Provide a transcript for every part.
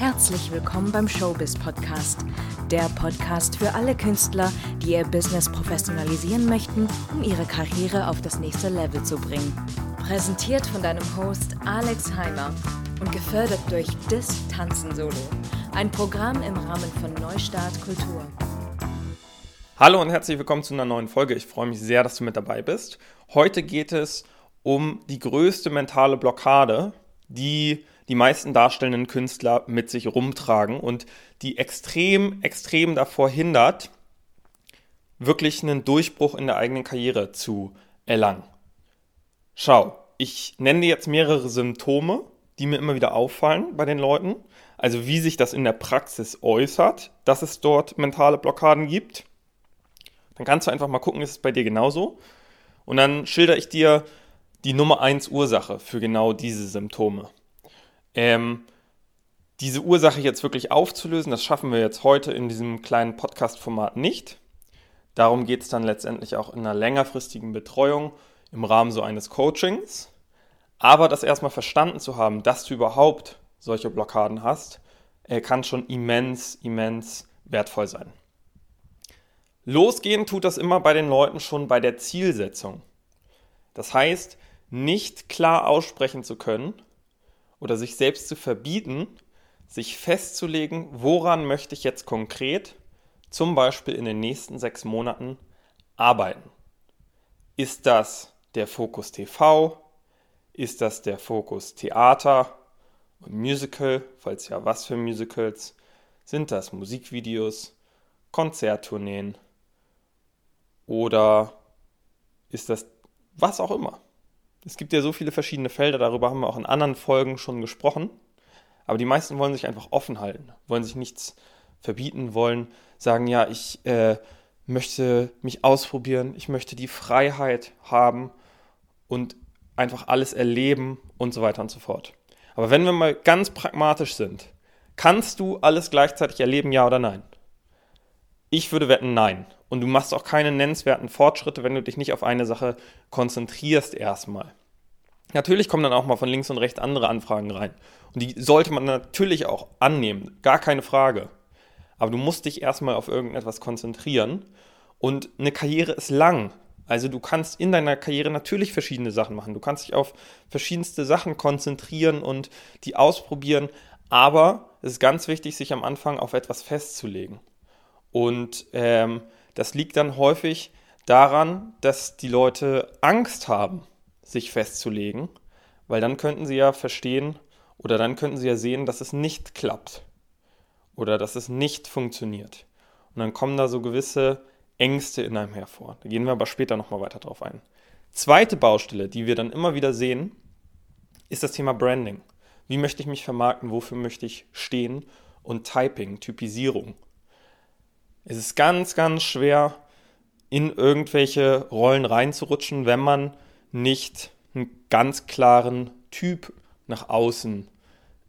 Herzlich willkommen beim Showbiz Podcast. Der Podcast für alle Künstler, die ihr Business professionalisieren möchten, um ihre Karriere auf das nächste Level zu bringen. Präsentiert von deinem Host Alex Heimer und gefördert durch Dis Tanzen Solo. Ein Programm im Rahmen von Neustart Kultur. Hallo und herzlich willkommen zu einer neuen Folge. Ich freue mich sehr, dass du mit dabei bist. Heute geht es um die größte mentale Blockade, die die meisten darstellenden Künstler mit sich rumtragen und die extrem, extrem davor hindert, wirklich einen Durchbruch in der eigenen Karriere zu erlangen. Schau, ich nenne dir jetzt mehrere Symptome, die mir immer wieder auffallen bei den Leuten. Also wie sich das in der Praxis äußert, dass es dort mentale Blockaden gibt. Dann kannst du einfach mal gucken, ist es bei dir genauso. Und dann schilder ich dir die Nummer 1 Ursache für genau diese Symptome. Ähm, diese Ursache jetzt wirklich aufzulösen, das schaffen wir jetzt heute in diesem kleinen Podcast-Format nicht. Darum geht es dann letztendlich auch in einer längerfristigen Betreuung im Rahmen so eines Coachings. Aber das erstmal verstanden zu haben, dass du überhaupt solche Blockaden hast, äh, kann schon immens, immens wertvoll sein. Losgehen tut das immer bei den Leuten schon bei der Zielsetzung. Das heißt, nicht klar aussprechen zu können oder sich selbst zu verbieten, sich festzulegen, woran möchte ich jetzt konkret, zum Beispiel in den nächsten sechs Monaten, arbeiten. Ist das der Fokus TV? Ist das der Fokus Theater und Musical? Falls ja, was für Musicals? Sind das Musikvideos, Konzerttourneen? Oder ist das was auch immer? Es gibt ja so viele verschiedene Felder, darüber haben wir auch in anderen Folgen schon gesprochen. Aber die meisten wollen sich einfach offen halten, wollen sich nichts verbieten, wollen sagen, ja, ich äh, möchte mich ausprobieren, ich möchte die Freiheit haben und einfach alles erleben und so weiter und so fort. Aber wenn wir mal ganz pragmatisch sind, kannst du alles gleichzeitig erleben, ja oder nein? Ich würde wetten, nein. Und du machst auch keine nennenswerten Fortschritte, wenn du dich nicht auf eine Sache konzentrierst erstmal. Natürlich kommen dann auch mal von links und rechts andere Anfragen rein. Und die sollte man natürlich auch annehmen, gar keine Frage. Aber du musst dich erstmal auf irgendetwas konzentrieren. Und eine Karriere ist lang. Also du kannst in deiner Karriere natürlich verschiedene Sachen machen. Du kannst dich auf verschiedenste Sachen konzentrieren und die ausprobieren. Aber es ist ganz wichtig, sich am Anfang auf etwas festzulegen. Und ähm, das liegt dann häufig daran, dass die Leute Angst haben, sich festzulegen, weil dann könnten sie ja verstehen oder dann könnten sie ja sehen, dass es nicht klappt oder dass es nicht funktioniert. Und dann kommen da so gewisse Ängste in einem hervor. Da gehen wir aber später nochmal weiter drauf ein. Zweite Baustelle, die wir dann immer wieder sehen, ist das Thema Branding. Wie möchte ich mich vermarkten? Wofür möchte ich stehen? Und Typing, Typisierung. Es ist ganz, ganz schwer, in irgendwelche Rollen reinzurutschen, wenn man nicht einen ganz klaren Typ nach außen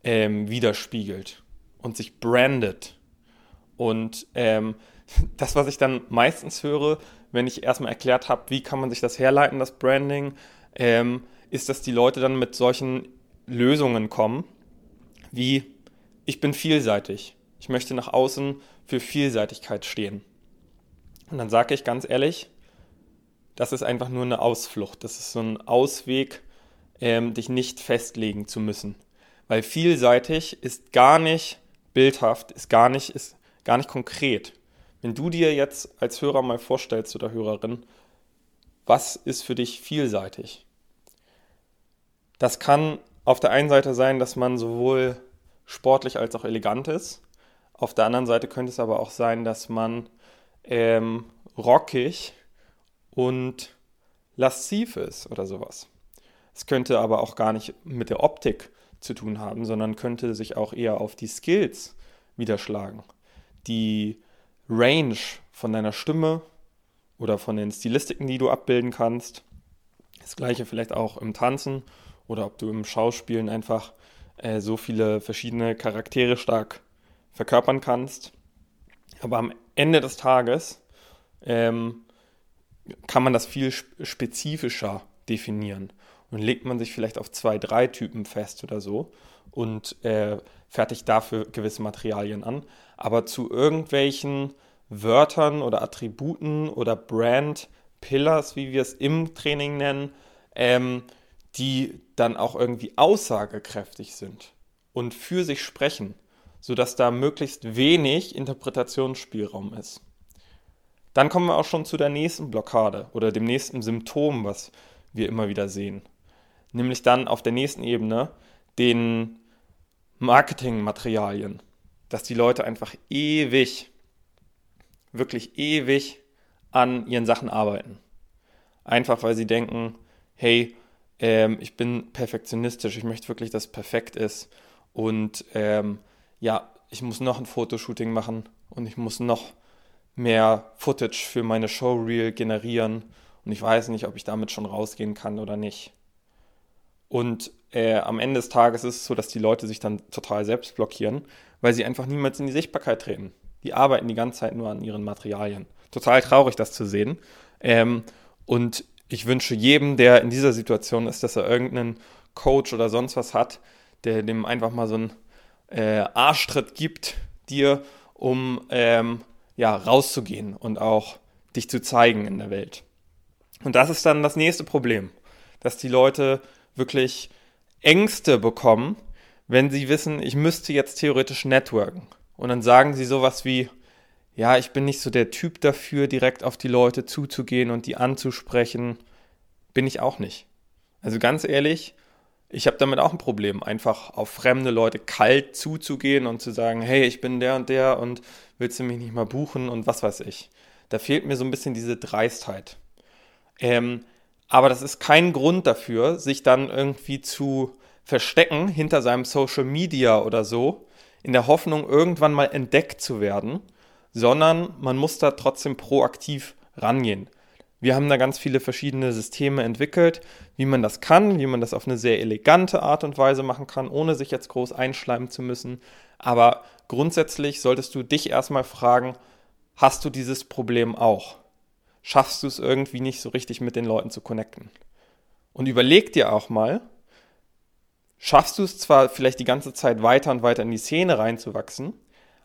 ähm, widerspiegelt und sich brandet. Und ähm, das, was ich dann meistens höre, wenn ich erstmal erklärt habe, wie kann man sich das herleiten, das Branding, ähm, ist, dass die Leute dann mit solchen Lösungen kommen, wie ich bin vielseitig. Ich möchte nach außen für Vielseitigkeit stehen. Und dann sage ich ganz ehrlich, das ist einfach nur eine Ausflucht. Das ist so ein Ausweg, ähm, dich nicht festlegen zu müssen. Weil vielseitig ist gar nicht bildhaft, ist gar nicht, ist gar nicht konkret. Wenn du dir jetzt als Hörer mal vorstellst oder Hörerin, was ist für dich vielseitig? Das kann auf der einen Seite sein, dass man sowohl sportlich als auch elegant ist. Auf der anderen Seite könnte es aber auch sein, dass man ähm, rockig und lasziv ist oder sowas. Es könnte aber auch gar nicht mit der Optik zu tun haben, sondern könnte sich auch eher auf die Skills widerschlagen. Die Range von deiner Stimme oder von den Stilistiken, die du abbilden kannst. Das gleiche vielleicht auch im Tanzen oder ob du im Schauspielen einfach äh, so viele verschiedene Charaktere stark verkörpern kannst. Aber am Ende des Tages ähm, kann man das viel spezifischer definieren. Und legt man sich vielleicht auf zwei, drei Typen fest oder so und äh, fertigt dafür gewisse Materialien an. Aber zu irgendwelchen Wörtern oder Attributen oder Brand Pillars, wie wir es im Training nennen, ähm, die dann auch irgendwie aussagekräftig sind und für sich sprechen, sodass da möglichst wenig Interpretationsspielraum ist. Dann kommen wir auch schon zu der nächsten Blockade oder dem nächsten Symptom, was wir immer wieder sehen. Nämlich dann auf der nächsten Ebene den Marketingmaterialien, dass die Leute einfach ewig, wirklich ewig an ihren Sachen arbeiten. Einfach weil sie denken, hey, ähm, ich bin perfektionistisch, ich möchte wirklich, dass es perfekt ist. Und ähm, ja, ich muss noch ein Fotoshooting machen und ich muss noch mehr Footage für meine Showreel generieren. Und ich weiß nicht, ob ich damit schon rausgehen kann oder nicht. Und äh, am Ende des Tages ist es so, dass die Leute sich dann total selbst blockieren, weil sie einfach niemals in die Sichtbarkeit treten. Die arbeiten die ganze Zeit nur an ihren Materialien. Total traurig, das zu sehen. Ähm, und ich wünsche jedem, der in dieser Situation ist, dass er irgendeinen Coach oder sonst was hat, der dem einfach mal so einen äh, Arschtritt gibt, dir, um ähm, ja, rauszugehen und auch dich zu zeigen in der Welt. Und das ist dann das nächste Problem, dass die Leute wirklich Ängste bekommen, wenn sie wissen, ich müsste jetzt theoretisch networken. Und dann sagen sie sowas wie, ja, ich bin nicht so der Typ dafür, direkt auf die Leute zuzugehen und die anzusprechen. Bin ich auch nicht. Also ganz ehrlich, ich habe damit auch ein Problem, einfach auf fremde Leute kalt zuzugehen und zu sagen, hey, ich bin der und der und willst du mich nicht mal buchen und was weiß ich. Da fehlt mir so ein bisschen diese Dreistheit. Ähm, aber das ist kein Grund dafür, sich dann irgendwie zu verstecken hinter seinem Social Media oder so, in der Hoffnung, irgendwann mal entdeckt zu werden sondern man muss da trotzdem proaktiv rangehen. Wir haben da ganz viele verschiedene Systeme entwickelt, wie man das kann, wie man das auf eine sehr elegante Art und Weise machen kann, ohne sich jetzt groß einschleimen zu müssen. Aber grundsätzlich solltest du dich erstmal fragen, hast du dieses Problem auch? Schaffst du es irgendwie nicht so richtig mit den Leuten zu connecten? Und überleg dir auch mal, schaffst du es zwar vielleicht die ganze Zeit weiter und weiter in die Szene reinzuwachsen,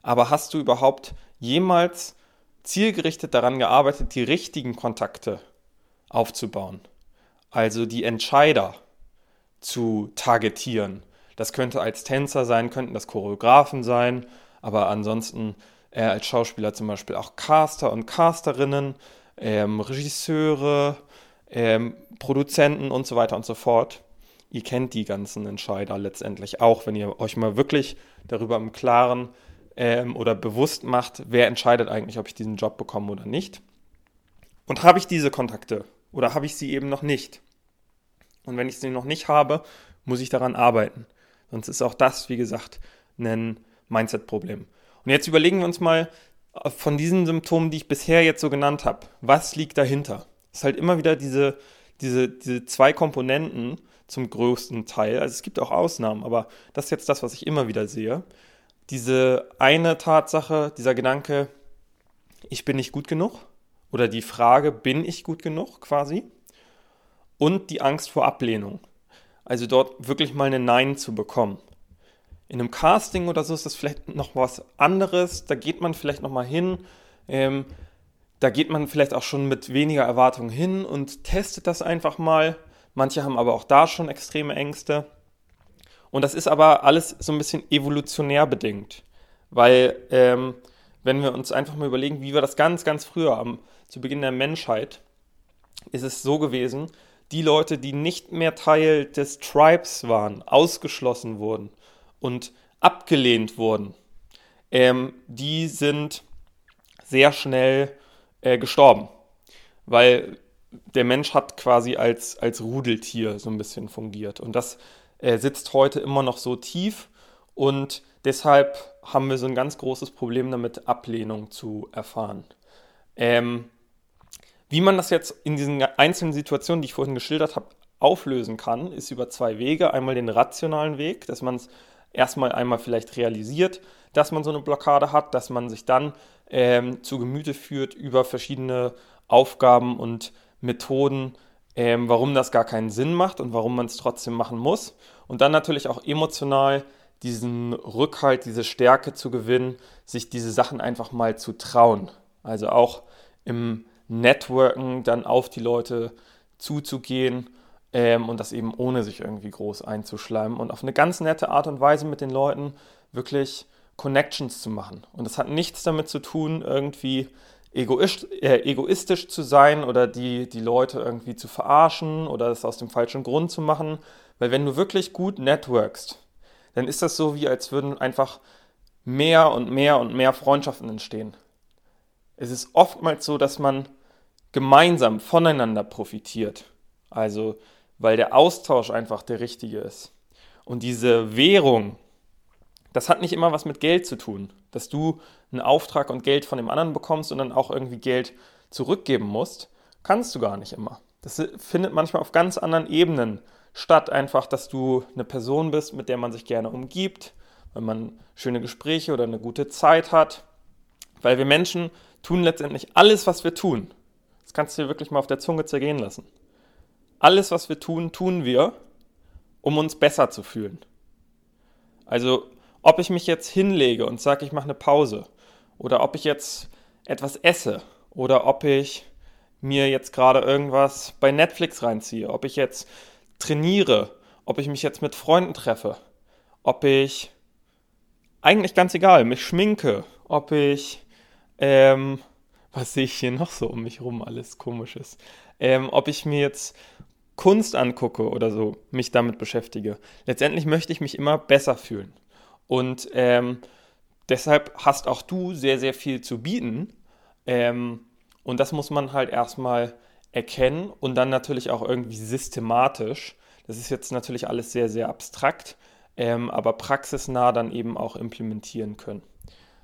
aber hast du überhaupt jemals zielgerichtet daran gearbeitet, die richtigen Kontakte aufzubauen? Also die Entscheider zu targetieren. Das könnte als Tänzer sein, könnten das Choreografen sein, aber ansonsten äh, als Schauspieler zum Beispiel auch Caster und Casterinnen, ähm, Regisseure, ähm, Produzenten und so weiter und so fort. Ihr kennt die ganzen Entscheider letztendlich auch, wenn ihr euch mal wirklich darüber im Klaren ähm, oder bewusst macht, wer entscheidet eigentlich, ob ich diesen Job bekomme oder nicht. Und habe ich diese Kontakte oder habe ich sie eben noch nicht? Und wenn ich sie noch nicht habe, muss ich daran arbeiten. Sonst ist auch das, wie gesagt, ein Mindset-Problem. Und jetzt überlegen wir uns mal äh, von diesen Symptomen, die ich bisher jetzt so genannt habe, was liegt dahinter? Es ist halt immer wieder diese, diese, diese zwei Komponenten zum größten Teil. Also es gibt auch Ausnahmen, aber das ist jetzt das, was ich immer wieder sehe diese eine Tatsache, dieser Gedanke, ich bin nicht gut genug oder die Frage, bin ich gut genug quasi und die Angst vor Ablehnung. Also dort wirklich mal eine Nein zu bekommen. In einem Casting oder so ist das vielleicht noch was anderes. Da geht man vielleicht noch mal hin. Ähm, da geht man vielleicht auch schon mit weniger Erwartungen hin und testet das einfach mal. Manche haben aber auch da schon extreme Ängste. Und das ist aber alles so ein bisschen evolutionär bedingt. Weil, ähm, wenn wir uns einfach mal überlegen, wie war das ganz, ganz früher, am, zu Beginn der Menschheit, ist es so gewesen, die Leute, die nicht mehr Teil des Tribes waren, ausgeschlossen wurden und abgelehnt wurden, ähm, die sind sehr schnell äh, gestorben. Weil der Mensch hat quasi als, als Rudeltier so ein bisschen fungiert. Und das er sitzt heute immer noch so tief und deshalb haben wir so ein ganz großes Problem damit, Ablehnung zu erfahren. Ähm, wie man das jetzt in diesen einzelnen Situationen, die ich vorhin geschildert habe, auflösen kann, ist über zwei Wege. Einmal den rationalen Weg, dass man es erstmal einmal vielleicht realisiert, dass man so eine Blockade hat, dass man sich dann ähm, zu Gemüte führt über verschiedene Aufgaben und Methoden, ähm, warum das gar keinen Sinn macht und warum man es trotzdem machen muss. Und dann natürlich auch emotional diesen Rückhalt, diese Stärke zu gewinnen, sich diese Sachen einfach mal zu trauen. Also auch im Networken dann auf die Leute zuzugehen ähm, und das eben ohne sich irgendwie groß einzuschleimen und auf eine ganz nette Art und Weise mit den Leuten wirklich Connections zu machen. Und das hat nichts damit zu tun, irgendwie egoistisch, äh, egoistisch zu sein oder die, die Leute irgendwie zu verarschen oder das aus dem falschen Grund zu machen. Weil wenn du wirklich gut networkst, dann ist das so, wie als würden einfach mehr und mehr und mehr Freundschaften entstehen. Es ist oftmals so, dass man gemeinsam voneinander profitiert. Also, weil der Austausch einfach der richtige ist. Und diese Währung, das hat nicht immer was mit Geld zu tun, dass du einen Auftrag und Geld von dem anderen bekommst und dann auch irgendwie Geld zurückgeben musst, kannst du gar nicht immer. Das findet manchmal auf ganz anderen Ebenen statt, einfach, dass du eine Person bist, mit der man sich gerne umgibt, wenn man schöne Gespräche oder eine gute Zeit hat. Weil wir Menschen tun letztendlich alles, was wir tun. Das kannst du dir wirklich mal auf der Zunge zergehen lassen. Alles, was wir tun, tun wir, um uns besser zu fühlen. Also ob ich mich jetzt hinlege und sage, ich mache eine Pause oder ob ich jetzt etwas esse oder ob ich mir jetzt gerade irgendwas bei Netflix reinziehe, ob ich jetzt trainiere, ob ich mich jetzt mit Freunden treffe, ob ich eigentlich ganz egal, mich schminke, ob ich, ähm, was sehe ich hier noch so um mich rum, alles komisches, ähm, ob ich mir jetzt Kunst angucke oder so, mich damit beschäftige. Letztendlich möchte ich mich immer besser fühlen. Und ähm, deshalb hast auch du sehr, sehr viel zu bieten. Ähm, und das muss man halt erstmal erkennen und dann natürlich auch irgendwie systematisch. Das ist jetzt natürlich alles sehr, sehr abstrakt, ähm, aber praxisnah dann eben auch implementieren können.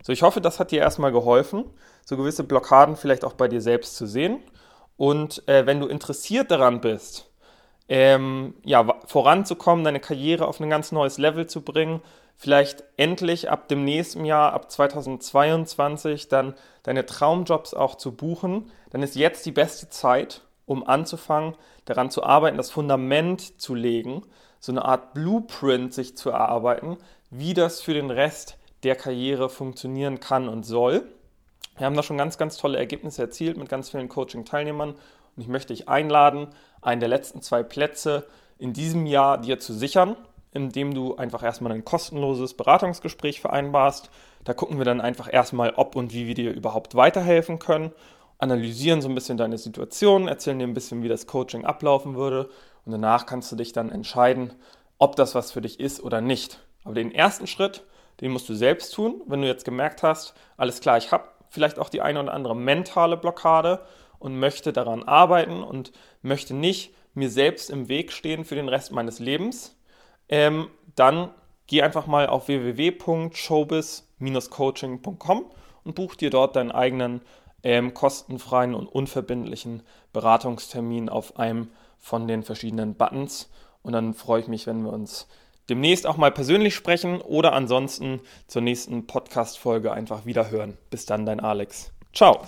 So, ich hoffe, das hat dir erstmal geholfen, so gewisse Blockaden vielleicht auch bei dir selbst zu sehen. Und äh, wenn du interessiert daran bist, ähm, ja, voranzukommen, deine Karriere auf ein ganz neues Level zu bringen, vielleicht endlich ab dem nächsten Jahr, ab 2022, dann deine Traumjobs auch zu buchen, dann ist jetzt die beste Zeit, um anzufangen, daran zu arbeiten, das Fundament zu legen, so eine Art Blueprint sich zu erarbeiten, wie das für den Rest der Karriere funktionieren kann und soll. Wir haben da schon ganz, ganz tolle Ergebnisse erzielt mit ganz vielen Coaching-Teilnehmern und ich möchte dich einladen, einen der letzten zwei Plätze in diesem Jahr dir zu sichern indem du einfach erstmal ein kostenloses Beratungsgespräch vereinbarst. Da gucken wir dann einfach erstmal, ob und wie wir dir überhaupt weiterhelfen können, analysieren so ein bisschen deine Situation, erzählen dir ein bisschen, wie das Coaching ablaufen würde und danach kannst du dich dann entscheiden, ob das was für dich ist oder nicht. Aber den ersten Schritt, den musst du selbst tun, wenn du jetzt gemerkt hast, alles klar, ich habe vielleicht auch die eine oder andere mentale Blockade und möchte daran arbeiten und möchte nicht mir selbst im Weg stehen für den Rest meines Lebens, ähm, dann geh einfach mal auf www.showbiz-coaching.com und buch dir dort deinen eigenen ähm, kostenfreien und unverbindlichen Beratungstermin auf einem von den verschiedenen Buttons. Und dann freue ich mich, wenn wir uns demnächst auch mal persönlich sprechen oder ansonsten zur nächsten Podcast-Folge einfach wieder hören. Bis dann, dein Alex. Ciao.